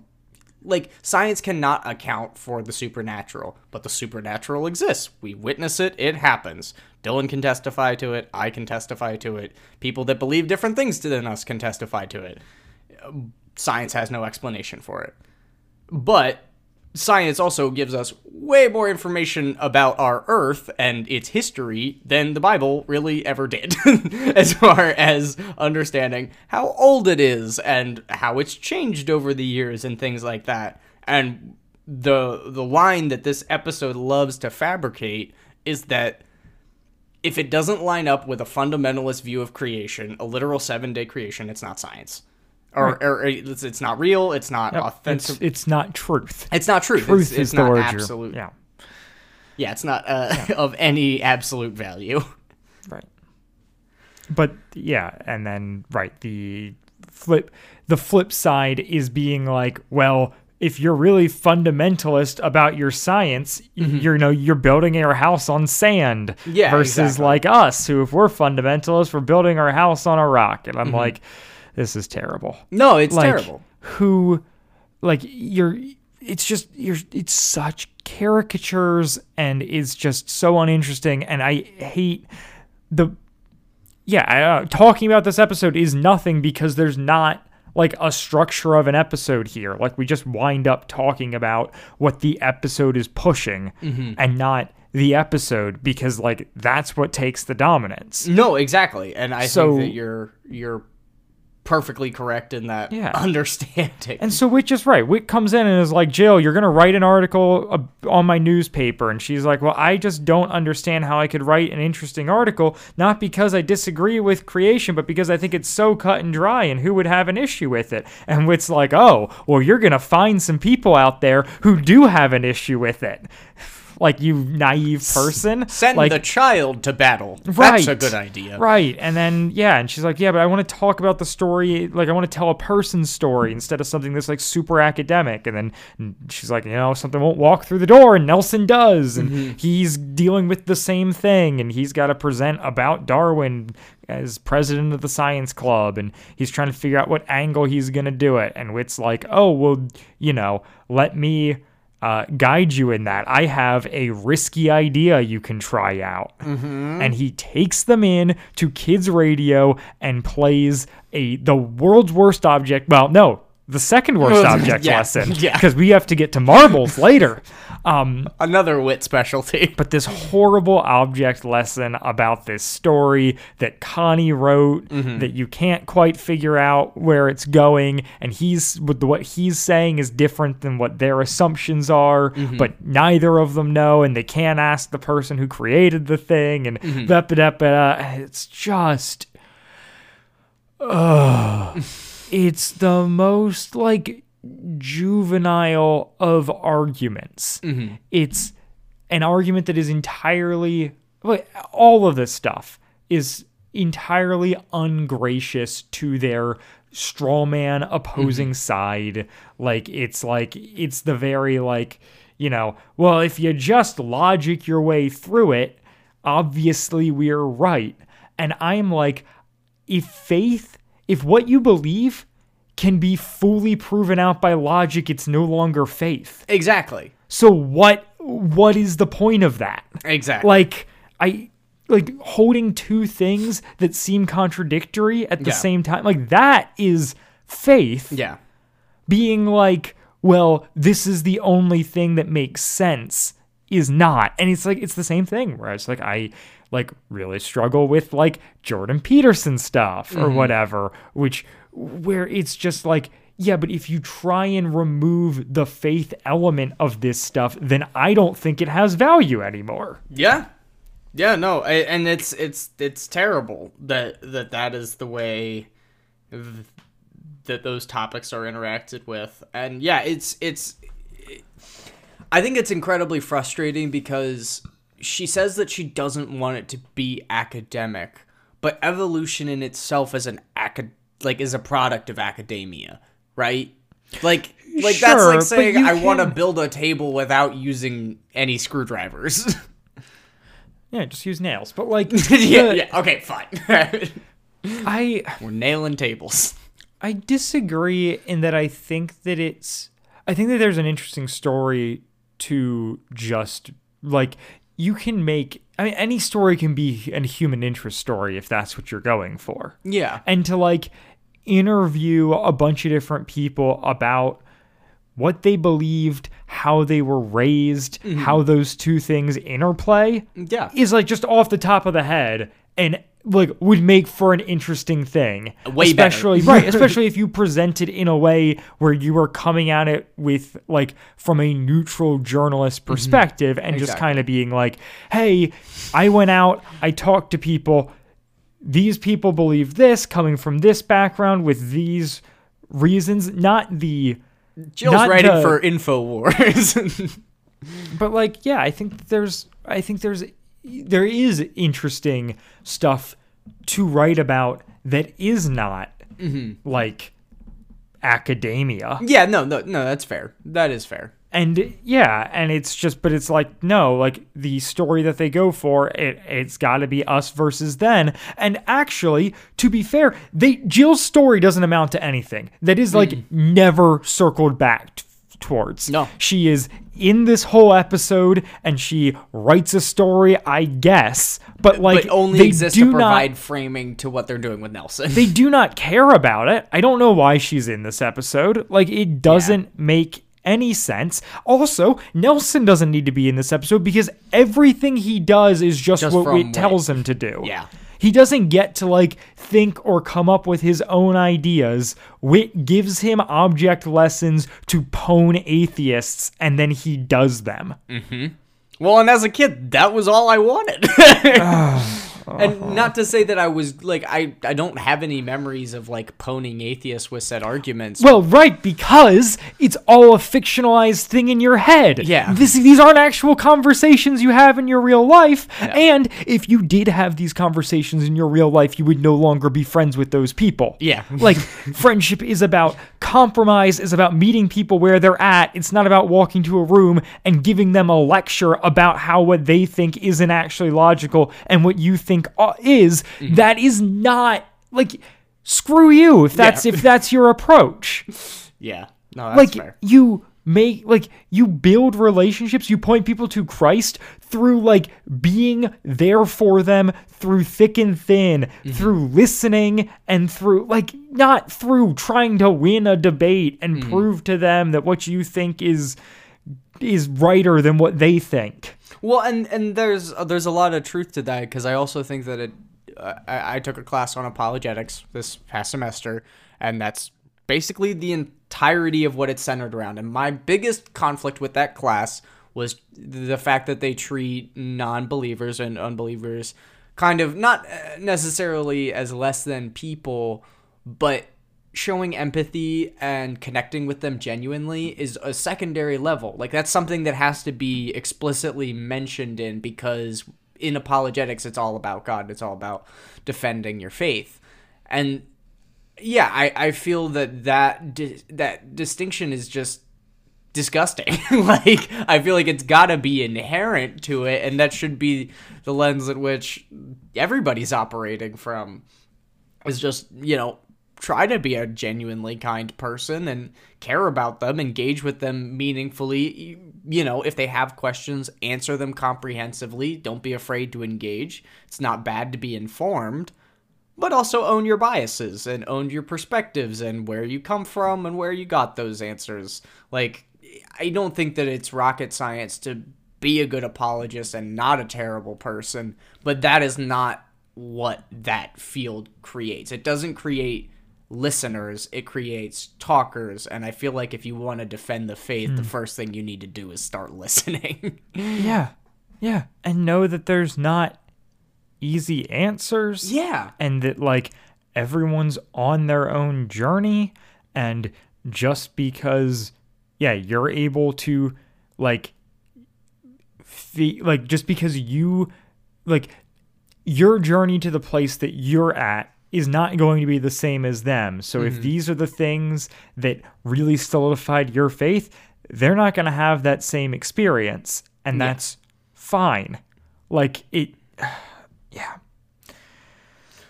like science cannot account for the supernatural, but the supernatural exists. We witness it, it happens. Dylan can testify to it, I can testify to it. People that believe different things than us can testify to it. Science has no explanation for it. But science also gives us way more information about our earth and its history than the bible really ever did as far as understanding how old it is and how it's changed over the years and things like that and the the line that this episode loves to fabricate is that if it doesn't line up with a fundamentalist view of creation a literal 7 day creation it's not science or, or it's, it's not real it's not It's, authentic it's not truth. it's not truth. Truth it's, is it's the word. absolute. Yeah, Yeah, it's not uh, of any absolute value. right. But yeah, and then right the flip the flip side is being like, well, if you're really fundamentalist about your science, y you know you're building your house on sand. Mm-hmm. Yeah, versus exactly. like us, who if we're fundamentalists, we're building our house on a rock. And I'm Mm-hmm. like, this is terrible. No, it's like terrible. who like you're it's just you're it's such caricatures and it's just so uninteresting and i hate the yeah I, uh, talking about this episode is nothing because there's not like a structure of an episode here like we just wind up talking about what the episode is pushing and not the episode because like that's what takes the dominance. No, exactly. And I So- think that you're you're perfectly correct in that Yeah. understanding. And so Whit just right. Whit comes in and is like, Jill, you're gonna write an article on my newspaper, and she's like, Well, I just don't understand how I could write an interesting article, not because I disagree with creation, but because I think it's so cut and dry, and who would have an issue with it? And Whit's like, Oh, well, you're gonna find some people out there who do have an issue with it. Like you naive person. Send like, the child to battle. Right. That's a good idea. Right. And then, yeah, and she's like, yeah, but I want to talk about the story. Like, I want to tell a person's story instead of something that's like super academic. And then she's like, you know, something won't walk through the door. And Nelson does. And mm-hmm. he's dealing with the same thing. And he's got to present about Darwin as president of the science club. And he's trying to figure out what angle he's going to do it. And Whit's like, oh, well, you know, let me uh, guide you in that. I have a risky idea you can try out. And he takes them in to kids radio and plays a the world's worst object. Well, no, the second worst object Yeah, lesson. yeah. Because we have to get to marbles later. Um, Another Whit specialty. but this horrible object lesson about this story that Connie wrote mm-hmm. that you can't quite figure out where it's going and he's what he's saying is different than what their assumptions are mm-hmm. but neither of them know and they can't ask the person who created the thing and mm-hmm. da it's just ugh. it's the most like juvenile of arguments. Mm-hmm. It's an argument that is entirely all of this stuff is entirely ungracious to their straw man opposing mm-hmm. side. Like it's like it's the very like you know, well, if you just logic your way through it, obviously we're right. And I'm like, if faith, if what you believe can be fully proven out by logic, it's no longer faith. Exactly. So what what is the point of that? Exactly. Like I like holding two things that seem contradictory at the Yeah. same time. Like that is faith yeah. being like, well, this is the only thing that makes sense is not. And it's like it's the same thing where it's like I like really struggle with like Jordan Peterson stuff or mm-hmm. whatever, which where it's just like yeah, but if you try and remove the faith element of this stuff, then I don't think it has value anymore. Yeah. Yeah, no, and it's it's it's terrible that that that is the way that those topics are interacted with. And yeah, it's it's I think it's incredibly frustrating because she says that she doesn't want it to be academic, but evolution in itself is an acad- like is a product of academia, right? Like like that's like saying I want to build a table without using any screwdrivers. Yeah, just use nails. But like yeah, the- yeah. Okay, fine. I We're nailing tables. I disagree in that I think that it's I think that there's an interesting story to just like you can make I mean any story can be a human interest story if that's what you're going for. Yeah. And to like interview a bunch of different people about what they believed, how they were raised, mm-hmm. how those two things interplay Yeah. is like just off the top of the head and like would make for an interesting thing. Way better. especially right, especially if you present it in a way where you are coming at it with like from a neutral journalist mm-hmm. perspective and just kind of being like, "Hey, I went out, I talked to people. These people believe this coming from this background with these reasons, not the Jill's Not writing the- for Infowars. but like yeah i think there's i think there's there is interesting stuff to write about that is not mm-hmm. like academia yeah, no, no, no, that's fair. That is fair. And yeah and it's just but it's like no like the story that they go for it it's got to be us versus them and actually to be fair they jill's story doesn't amount to anything that is like never circled back t- towards No. she is in this whole episode and she writes a story i guess but like but only they exists do to provide not framing to what they're doing with Nelson. they do not care about it. I don't know why she's in this episode. Like it doesn't make any sense. Also, Nelson doesn't need to be in this episode because everything he does is just, Just what it tells him to do. Yeah. He doesn't get to like think or come up with his own ideas. Whit gives him object lessons to pwn atheists and then he does them. Mm-hmm. Well, and as a kid, that was all I wanted. and uh-huh. not to say that I was like I I don't have any memories of like poning atheists with said arguments. Well, right, because it's all a fictionalized thing in your head. Yeah. This, these aren't actual conversations you have in your real life. And if you did have these conversations in your real life, you would no longer be friends with those people. Yeah. like, friendship is about compromise, is about meeting people where they're at. It's not about walking to a room and giving them a lecture about how what they think isn't actually logical and what you think uh, is. Mm-hmm. That is not, like, screw you if that's if that's your approach yeah. No, that's like fair. you make like you build relationships you point people to christ through like being there for them through thick and thin Mm-hmm. through listening and through like not through trying to win a debate and Mm-hmm. prove to them that what you think is is righter than what they think Well, and and there's uh, there's a lot of truth to that because I also think that it. Uh, I, I took a class on apologetics this past semester, and that's basically the entirety of what it's centered around. And my biggest conflict with that class was the fact that they treat non-believers and unbelievers kind of not necessarily as less than people, but showing empathy and connecting with them genuinely is a secondary level. Like that's something that has to be explicitly mentioned in because in apologetics it's all about God, it's all about defending your faith. And yeah, I, I feel that that di- that distinction is just disgusting. like I feel like it's got to be inherent to it and that should be the lens at which everybody's operating from is just you know try to be a genuinely kind person and care about them engage with them meaningfully. You know if they have questions answer them comprehensively. Don't be afraid to engage. It's not bad to be informed but also own your biases and own your perspectives and where you come from and where you got those answers. Like i don't think that it's rocket science to be a good apologist and not a terrible person but that is not what that field creates. It doesn't create listeners it creates talkers and i feel like if you want to defend the faith the hmm. first thing you need to do is start listening. Yeah. Yeah. And know that there's not easy answers yeah and that like everyone's on their own journey and just because yeah you're able to like fe- like just because you like your journey to the place that you're at is not going to be the same as them. So if mm-hmm. these are the things that really solidified your faith, they're not going to have that same experience and that's fine. Like it yeah.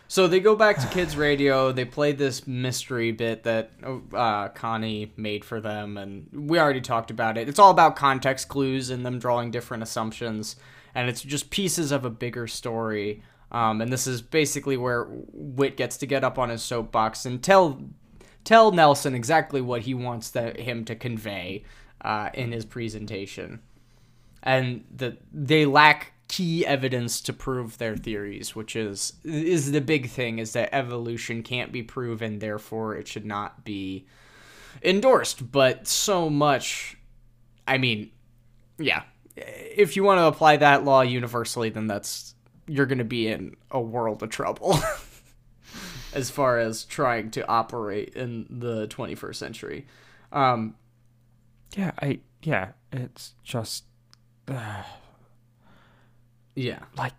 So they go back to kids' radio. They play this mystery bit that uh, Connie made for them, and we already talked about it. It's all about context clues and them drawing different assumptions, and it's just pieces of a bigger story. Um, and this is basically where Whit gets to get up on his soapbox and tell tell Nelson exactly what he wants the, him to convey uh, in his presentation and that they lack key evidence to prove their theories, which is is the big thing is that evolution can't be proven, therefore it should not be endorsed. But so much, I mean, yeah, if you want to apply that law universally, then that's you're going to be in a world of trouble. as far as trying to operate in the 21st century. Um, Yeah, I yeah, it's just yeah. like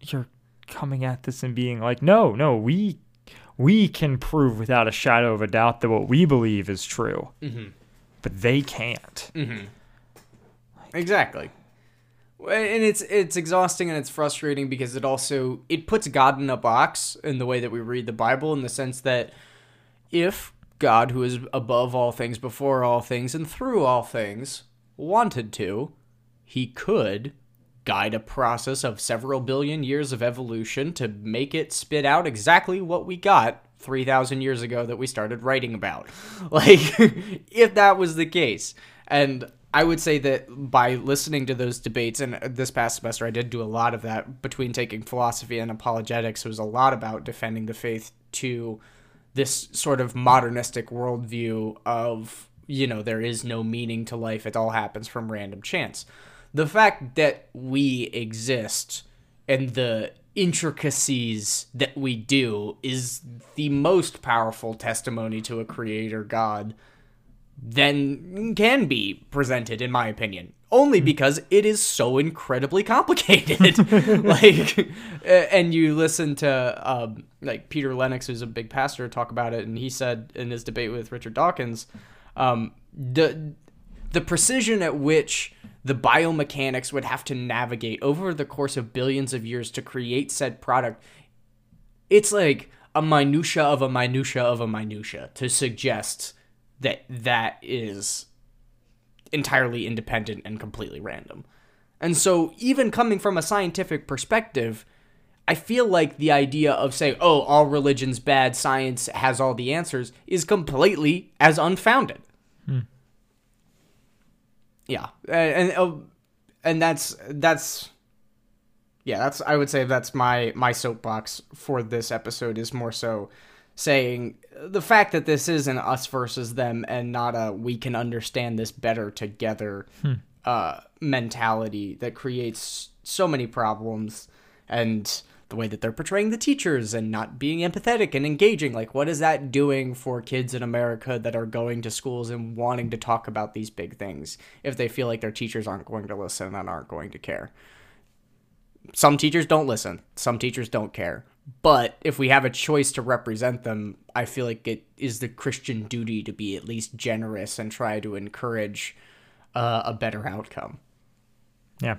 you're coming at this and being like, no, no, we we can prove without a shadow of a doubt that what we believe is true, mm-hmm. but they can't. Exactly. And it's it's exhausting and it's frustrating because it also it puts God in a box in the way that we read the Bible in the sense that if God who is above all things before all things and through all things wanted to, he could guide a process of several billion years of evolution to make it spit out exactly what we got 3,000 years ago that we started writing about. Like, if that was the case. And I would say that by listening to those debates, and this past semester I did do a lot of that between taking philosophy and apologetics, it was a lot about defending the faith to this sort of modernistic worldview of, you know, there is no meaning to life, it all happens from random chance. The fact that we exist and the intricacies that we do is the most powerful testimony to a creator God then can be presented, in my opinion. Only because it is so incredibly complicated. like, and you listen to um, like Peter Lennox, who's a big pastor, talk about it, and he said in his debate with Richard Dawkins, um, the the precision at which the biomechanics would have to navigate over the course of billions of years to create said product, it's like a minutia of a minutia of a minutia to suggest that that is entirely independent and completely random. And so, even coming from a scientific perspective, I feel like the idea of saying, oh, all religion's bad, science has all the answers, is completely as unfounded. Hmm. Yeah. And, and, uh, and that's, that's, yeah, that's, I would say that's my, my soapbox for this episode is more so saying the fact that this is an us versus them and not a we can understand this better together hmm. uh, mentality that creates so many problems and the way that they're portraying the teachers and not being empathetic and engaging like what is that doing for kids in america that are going to schools and wanting to talk about these big things if they feel like their teachers aren't going to listen and aren't going to care some teachers don't listen some teachers don't care but if we have a choice to represent them, I feel like it is the Christian duty to be at least generous and try to encourage uh, a better outcome. Yeah.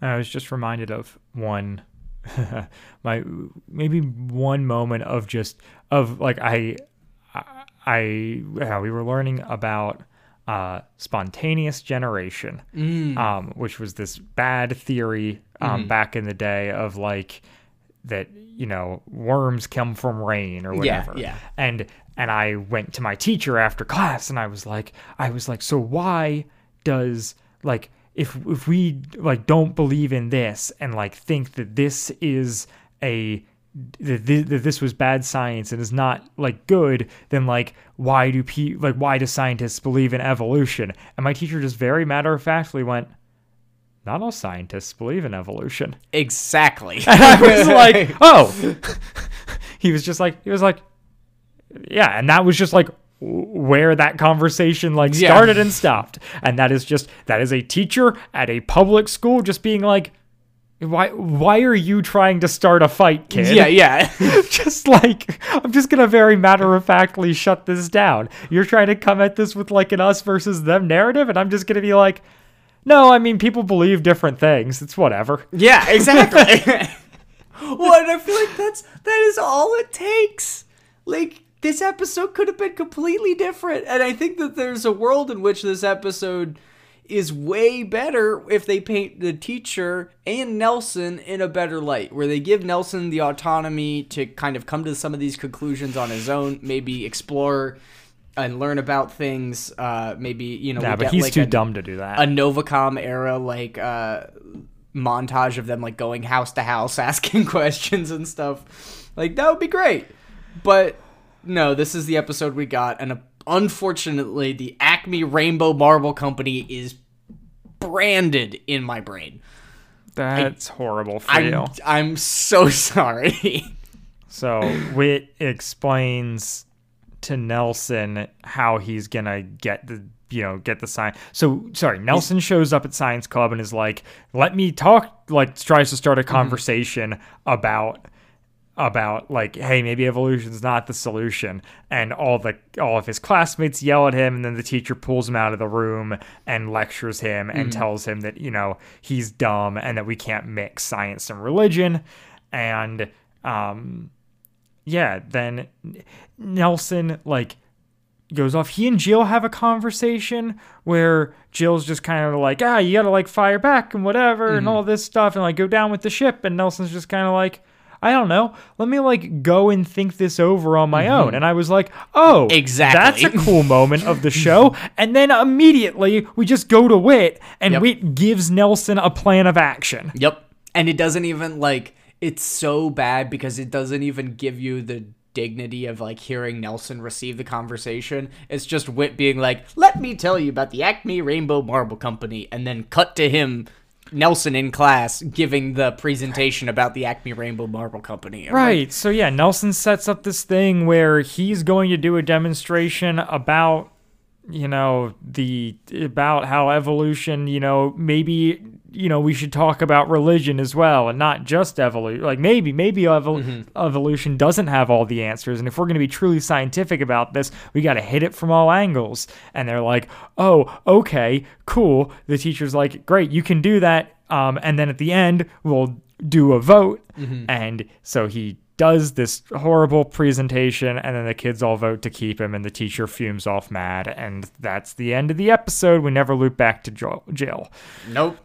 I was just reminded of one my maybe one moment of just of like I I yeah, we were learning about uh, spontaneous generation, mm. um, which was this bad theory um, mm. back in the day of like that you know worms come from rain or whatever. Yeah, yeah. And and I went to my teacher after class and I was like I was like so why does like if if we like don't believe in this and like think that this is a that this was bad science and is not like good then like why do pe like why do scientists believe in evolution and my teacher just very matter of factly went not all scientists believe in evolution. Exactly. And I was like, oh. he was just like, he was like, yeah. And that was just like where that conversation like started yeah. and stopped. And that is just, that is a teacher at a public school just being like, why why are you trying to start a fight, kid? Yeah, yeah. just like I'm just gonna very matter of factly shut this down. You're trying to come at this with like an us versus them narrative, and I'm just gonna be like, no, I mean people believe different things. It's whatever. Yeah, exactly. well, and I feel like that's that is all it takes. Like this episode could have been completely different, and I think that there's a world in which this episode is way better if they paint the teacher and Nelson in a better light, where they give Nelson the autonomy to kind of come to some of these conclusions on his own, maybe explore and learn about things. Uh, maybe you know. Yeah, but he's like too a, dumb to do that. A Novacom era like uh, montage of them like going house to house asking questions and stuff. Like that would be great. But no, this is the episode we got, and uh, unfortunately, the Acme Rainbow Marble Company is branded in my brain. That's I, horrible for I'm, you. I'm so sorry. so Whit explains to Nelson how he's gonna get the you know get the sign. So sorry, Nelson shows up at Science Club and is like, "Let me talk." Like tries to start a mm-hmm. conversation mm-hmm. about about like hey maybe evolution's not the solution and all the all of his classmates yell at him and then the teacher pulls him out of the room and lectures him and mm-hmm. tells him that you know he's dumb and that we can't mix science and religion and um yeah, then Nelson like goes off. He and Jill have a conversation where Jill's just kind of like, ah, you gotta like fire back and whatever mm-hmm. and all this stuff and like go down with the ship. And Nelson's just kind of like, I don't know. Let me like go and think this over on my own. And I was like, oh, Mm-hmm. Exactly. That's a cool moment of the show. And then immediately we just go to Whit, and Yep. Whit gives Nelson a plan of action. Yep. And it doesn't even like it's so bad because it doesn't even give you the dignity of like hearing Nelson receive the conversation. It's just Whit being like, "Let me tell you about the Acme Rainbow Marble Company," and then cut to him. Nelson in class giving the presentation about the Acme Rainbow Marble Company. I'm like, Right. So yeah, Nelson sets up this thing where he's going to do a demonstration about you know the about how evolution, you know, maybe you know, we should talk about religion as well and not just evolution. Like maybe maybe evol- evolution doesn't have all the answers and if we're going to be truly scientific about this, we got to hit it from all angles. And they're like, "Oh, okay, cool." The teacher's like, "Great, you can do that." Um, and then at the end, we'll do a vote. And so he does this horrible presentation, and then the kids all vote to keep him, and the teacher fumes off mad. And that's the end of the episode. We never loop back to Jill. Nope.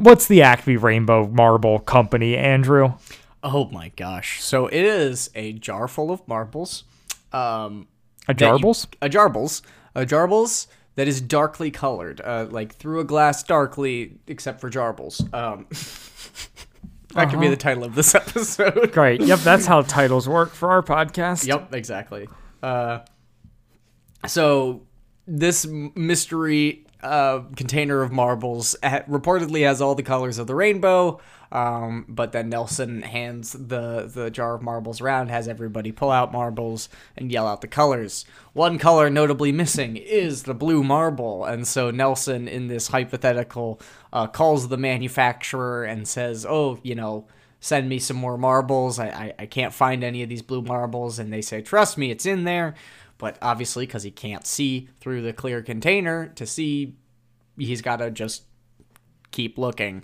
What's the Acme Rainbow Marble Company, Andrew? Oh my gosh. So it is a jar full of marbles. Um A that you- Jarbles? a jarbles. A jarbles that is darkly colored, uh, like through a glass darkly, except for jarbles. Um, that could be Uh-huh. the title of this episode. Great. Yep, that's how titles work for our podcast. Yep, exactly. Uh, so this mystery uh, container of marbles reportedly has all the colors of the rainbow. Um, but then Nelson hands the the jar of marbles around, has everybody pull out marbles and yell out the colors. One color notably missing is the blue marble, and so Nelson, in this hypothetical, uh, calls the manufacturer and says, "Oh, you know." send me some more marbles. I, I, I can't find any of these blue marbles. And they say, trust me, it's in there. But obviously, because he can't see through the clear container to see, he's got to just keep looking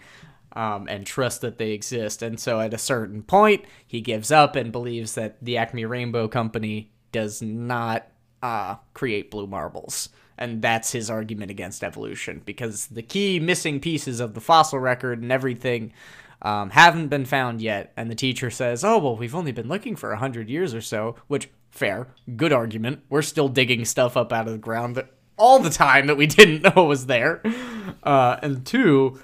um, and trust that they exist. And so at a certain point, he gives up and believes that the Acme Rainbow Company does not uh, create blue marbles. And that's his argument against evolution because the key missing pieces of the fossil record and everything um, haven't been found yet. And the teacher says, Oh, well, we've only been looking for a 100 years or so, which, fair, good argument. We're still digging stuff up out of the ground that all the time that we didn't know was there. Uh, and two,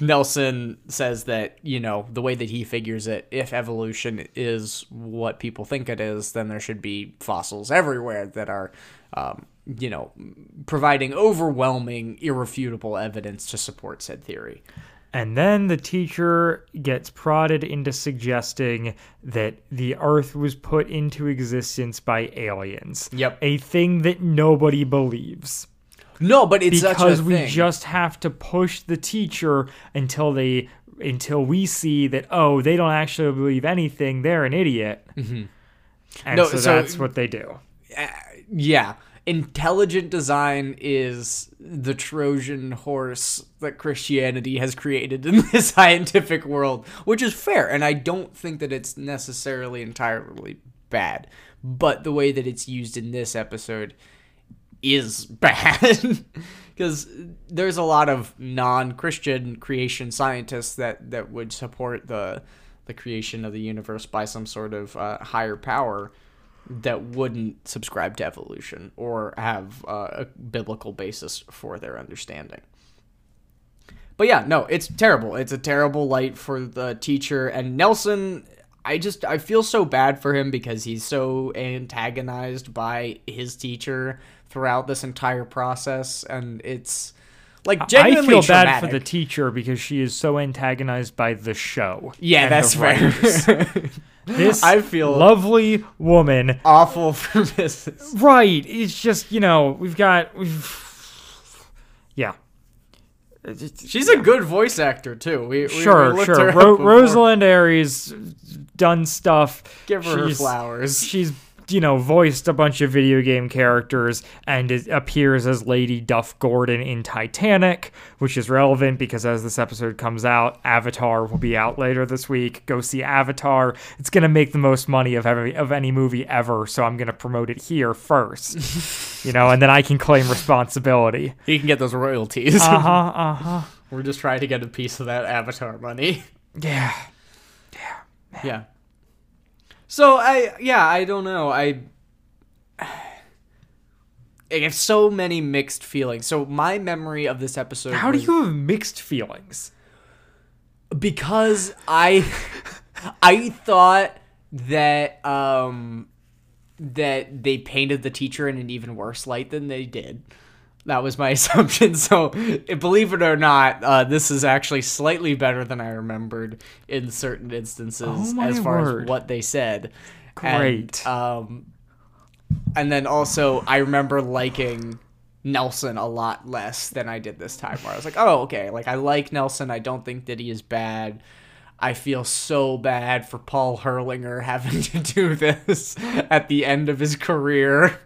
Nelson says that, you know, the way that he figures it, if evolution is what people think it is, then there should be fossils everywhere that are, um, you know, providing overwhelming, irrefutable evidence to support said theory. And then the teacher gets prodded into suggesting that the Earth was put into existence by aliens. Yep. A thing that nobody believes. No, but it's such a because we thing. just have to push the teacher until they until we see that oh they don't actually believe anything they're an idiot mm-hmm. and No, so, so- that's what they do uh, yeah intelligent design is the trojan horse that christianity has created in the scientific world which is fair and i don't think that it's necessarily entirely bad but the way that it's used in this episode is bad because there's a lot of non-christian creation scientists that that would support the the creation of the universe by some sort of uh, higher power that wouldn't subscribe to evolution or have uh, a biblical basis for their understanding. But yeah, no, it's terrible. It's a terrible light for the teacher and Nelson. I just I feel so bad for him because he's so antagonized by his teacher throughout this entire process, and it's like i genuinely feel bad for the teacher because she is so antagonized by the show yeah, that's fair. this I feel- lovely woman Awful for Mrs. right it's just you know we've got we've yeah She's a good voice actor too. We, we Sure, we sure. Ro- Rosalind Ayres done stuff. Give her her flowers. She's you know voiced a bunch of video game characters and it appears as Lady Duff Gordon in Titanic, which is relevant because as this episode comes out, Avatar will be out later this week. Go see Avatar. It's gonna make the most money of every of any movie ever, so I'm gonna promote it here first. you know, and then I can claim responsibility. You can get those royalties. Uh huh. Uh huh. We're just trying to get a piece of that Avatar money. Yeah. Yeah. So I yeah, I don't know. I I have so many mixed feelings. So my memory of this episode How do you have mixed feelings? because I I thought that um that they painted the teacher in an even worse light than they did. That was my assumption. So, believe it or not, uh, this is actually slightly better than I remembered in certain instances Oh as far word. as what they said. And, Great. um, and then also, I remember liking Nelson a lot less than I did this time. Where I was like, oh, okay, like I like Nelson. I don't think that he is bad. I feel so bad for Paul Herlinger having to do this at the end of his career.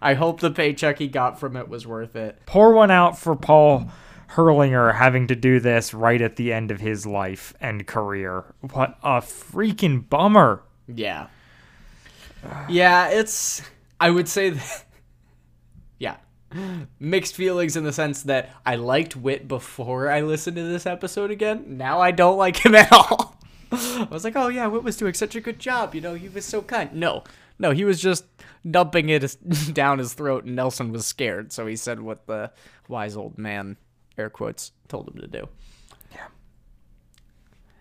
I hope the paycheck he got from it was worth it. Pour one out for Paul Herlinger having to do this right at the end of his life and career. What a freaking bummer. Yeah. Yeah, it's. I would say that. Mixed feelings in the sense that I liked Whit before I listened to this episode again. Now I don't like him at all. I was like, oh yeah, Whit was doing such a good job. You know, he was so kind. No, no, he was just dumping it down his throat, and Nelson was scared, so he said what the wise old man, air quotes, told him to do. Yeah.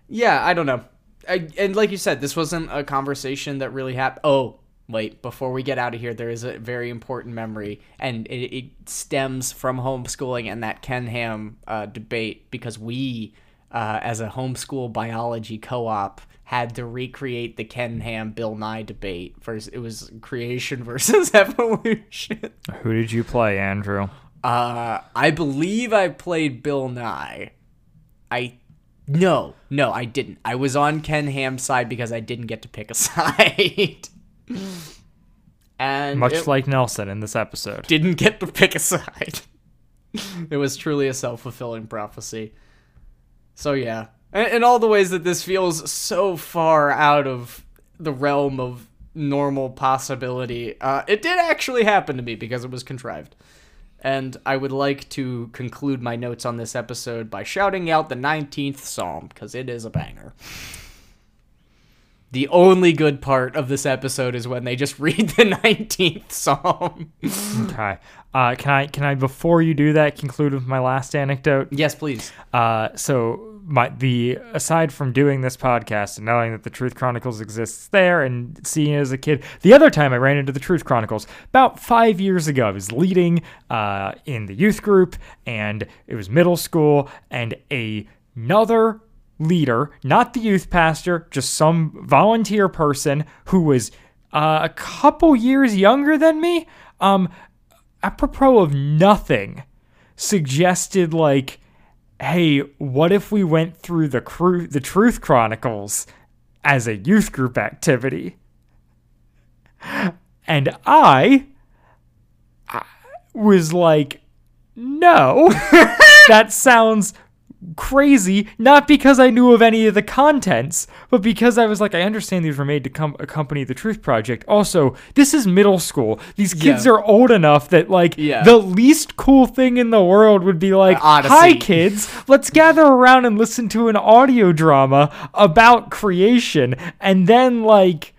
Yeah, I don't know. I, and like you said, this wasn't a conversation that really happened. Oh, wait, before we get out of here, there is a very important memory, and it, it stems from homeschooling and that Ken Ham uh, debate because we, uh, as a homeschool biology co op, had to recreate the Ken Ham Bill Nye debate. First, it was creation versus evolution. Who did you play, Andrew? Uh, I believe I played Bill Nye. I no, no, I didn't. I was on Ken Ham's side because I didn't get to pick a side. and Much like Nelson in this episode. didn't get to pick a side. it was truly a self-fulfilling prophecy. So yeah, and, and all the ways that this feels so far out of the realm of normal possibility, uh, it did actually happen to me because it was contrived. And I would like to conclude my notes on this episode by shouting out the 19th Psalm, because it is a banger. The only good part of this episode is when they just read the 19th Psalm. Okay. Uh, can I can I before you do that conclude with my last anecdote? yes, please. Uh, so my the aside from doing this podcast and knowing that the Truth Chronicles exists there and seeing it as a kid, the other time I ran into the Truth Chronicles about five years ago, I was leading uh, in the youth group and it was middle school and a another leader, not the youth pastor, just some volunteer person who was uh, a couple years younger than me. Um, apropos of nothing, suggested like, "Hey, what if we went through the cru- the Truth Chronicles as a youth group activity?" And I, I was like, "No, that sounds." Crazy, not because I knew of any of the contents, but because I was like, I understand these were made to com- accompany the Truth Project. Also, this is middle school. These kids Yeah. are old enough that, like, Yeah. the least cool thing in the world would be like. Hi, kids, let's gather around and listen to an audio drama about creation, and then, like,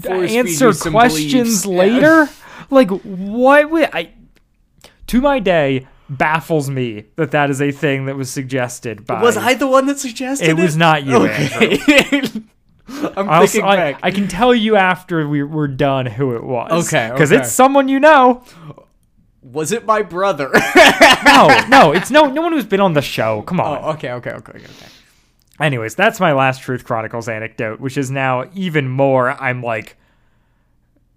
Force answer questions beliefs. Yeah. later. Like, what would I? To my day, baffles me that that is a thing that was suggested by. Was I the one that suggested it? It was not you, Okay. I'm I'll thinking I, back. I can tell you after we, we're done who it was. Okay, Because okay. it's someone you know. was it my brother? No, no, it's no no one who's been on the show. Come on. oh, okay, okay, okay, okay. Anyways, that's my last Truth Chronicles anecdote, which is now even more. I'm like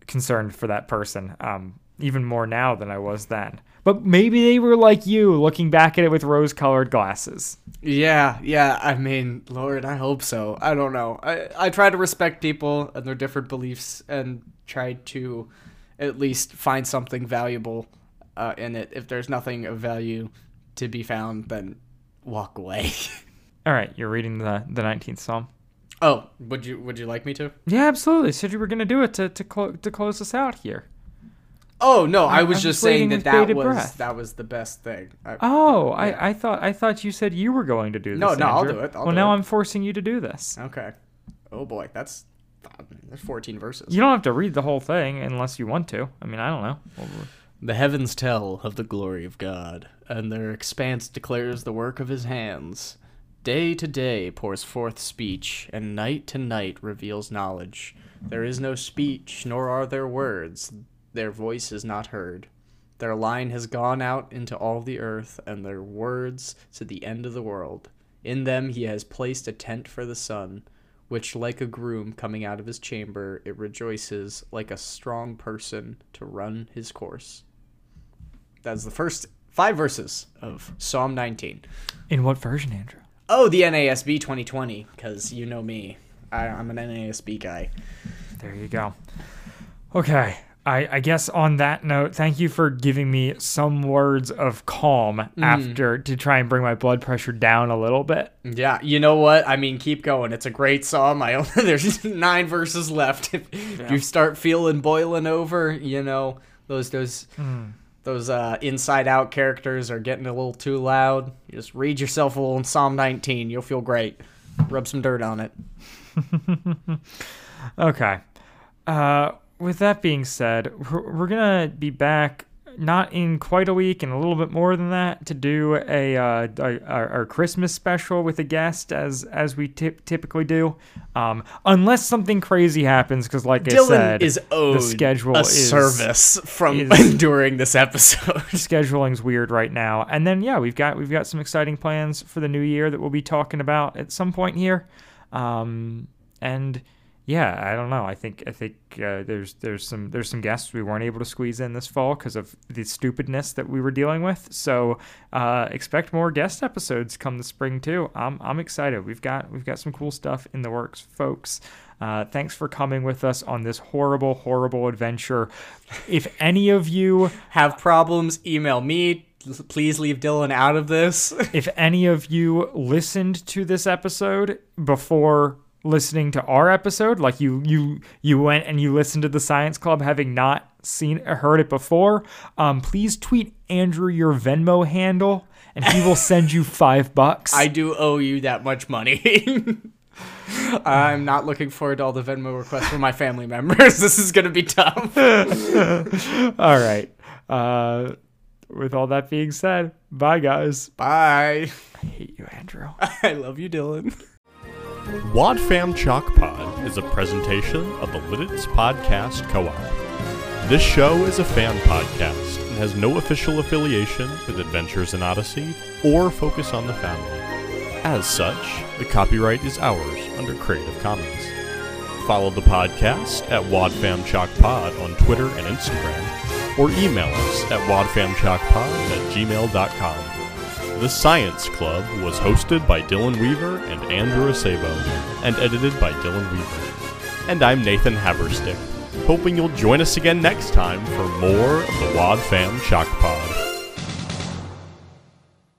concerned for that person, um, even more now than I was then. But maybe they were like you, looking back at it with rose-colored glasses. Yeah, yeah. I mean, Lord, I hope so. I don't know. I I try to respect people and their different beliefs and try to at least find something valuable uh, in it. If there's nothing of value to be found, then walk away. All right, you're reading the the 19th Psalm. oh, would you would you like me to? Yeah, absolutely. Said you were gonna do it to to, clo- to close us out here. Oh no, I I'm was just just saying that that was breath. that was the best thing. I, Oh, Yeah. I, I thought I thought you said you were going to do this. No, no, I'll do it. I'll well, do now it. I'm forcing you to do this. Okay. Oh boy, that's um, There's 14 verses. You don't have to read the whole thing unless you want to. I mean, I don't know. The heavens tell of the glory of God, and their expanse declares the work of his hands. Day to day pours forth speech, and night to night reveals knowledge. There is no speech, nor are there words. Their voice is not heard. Their line has gone out into all the earth, and their words to the end of the world. In them he has placed a tent for the sun, which, like a groom coming out of his chamber, it rejoices like a strong person to run his course. That's the first five verses of Psalm 19. In what version, Andrew? Oh, the NASB 2020, because you know me. I, I'm an NASB guy. There you go. Okay. I, I guess on that note, thank you for giving me some words of calm after to try and bring my blood pressure down a little bit. Yeah, you know what? I mean, keep going. It's a great psalm. I only, there's nine verses left. If, if you start feeling boiling over, you know those those those uh, inside out characters are getting a little too loud. You just read yourself a little in Psalm 19. You'll feel great. Rub some dirt on it. Okay. Uh, with that being said, we're, gonna be back not in quite a week and a little bit more than that to do a uh, our, our Christmas special with a guest as as we tip, typically do, um, unless something crazy happens. Because like I Dylan said, is owed the schedule a is, service from is- during this episode. scheduling's weird right now. And then yeah, we've got we've got some exciting plans for the new year that we'll be talking about at some point here. Um, and yeah, I don't know. I think I think uh, there's there's some there's some guests we weren't able to squeeze in this fall because of the stupidness that we were dealing with. So uh, expect more guest episodes come the spring too. I'm I'm excited. We've got we've got some cool stuff in the works, folks. Uh, thanks for coming with us on this horrible, horrible adventure. If any of you Have problems? Email me. Please leave Dylan out of this. if any of you listened to this episode before listening to our episode like you you you went and you listened to the science club having not seen heard it before um please tweet andrew your venmo handle and he will send you five bucks I do owe you that much money. I'm not looking forward to all the Venmo requests from my family members. This is going to be tough. all right uh with all that being said bye guys Bye. i hate you andrew I love you, Dylan. Wad Fam Chalk Pod is a presentation of the Lidditz Podcast Co-op. This show is a fan podcast and has no official affiliation with Adventures in Odyssey or Focus on the Family. As such, the copyright is ours under Creative Commons. Follow the podcast at Wadfam Chalk Pod on Twitter and Instagram, or email us at wadfamchalkpod at gmail.com. The Science Club was hosted by Dylan Weaver and Andrew Acebo, and edited by Dylan Weaver. And I'm Nathan Haverstick, hoping you'll join us again next time for more of the Wad Fam Chalk Pod.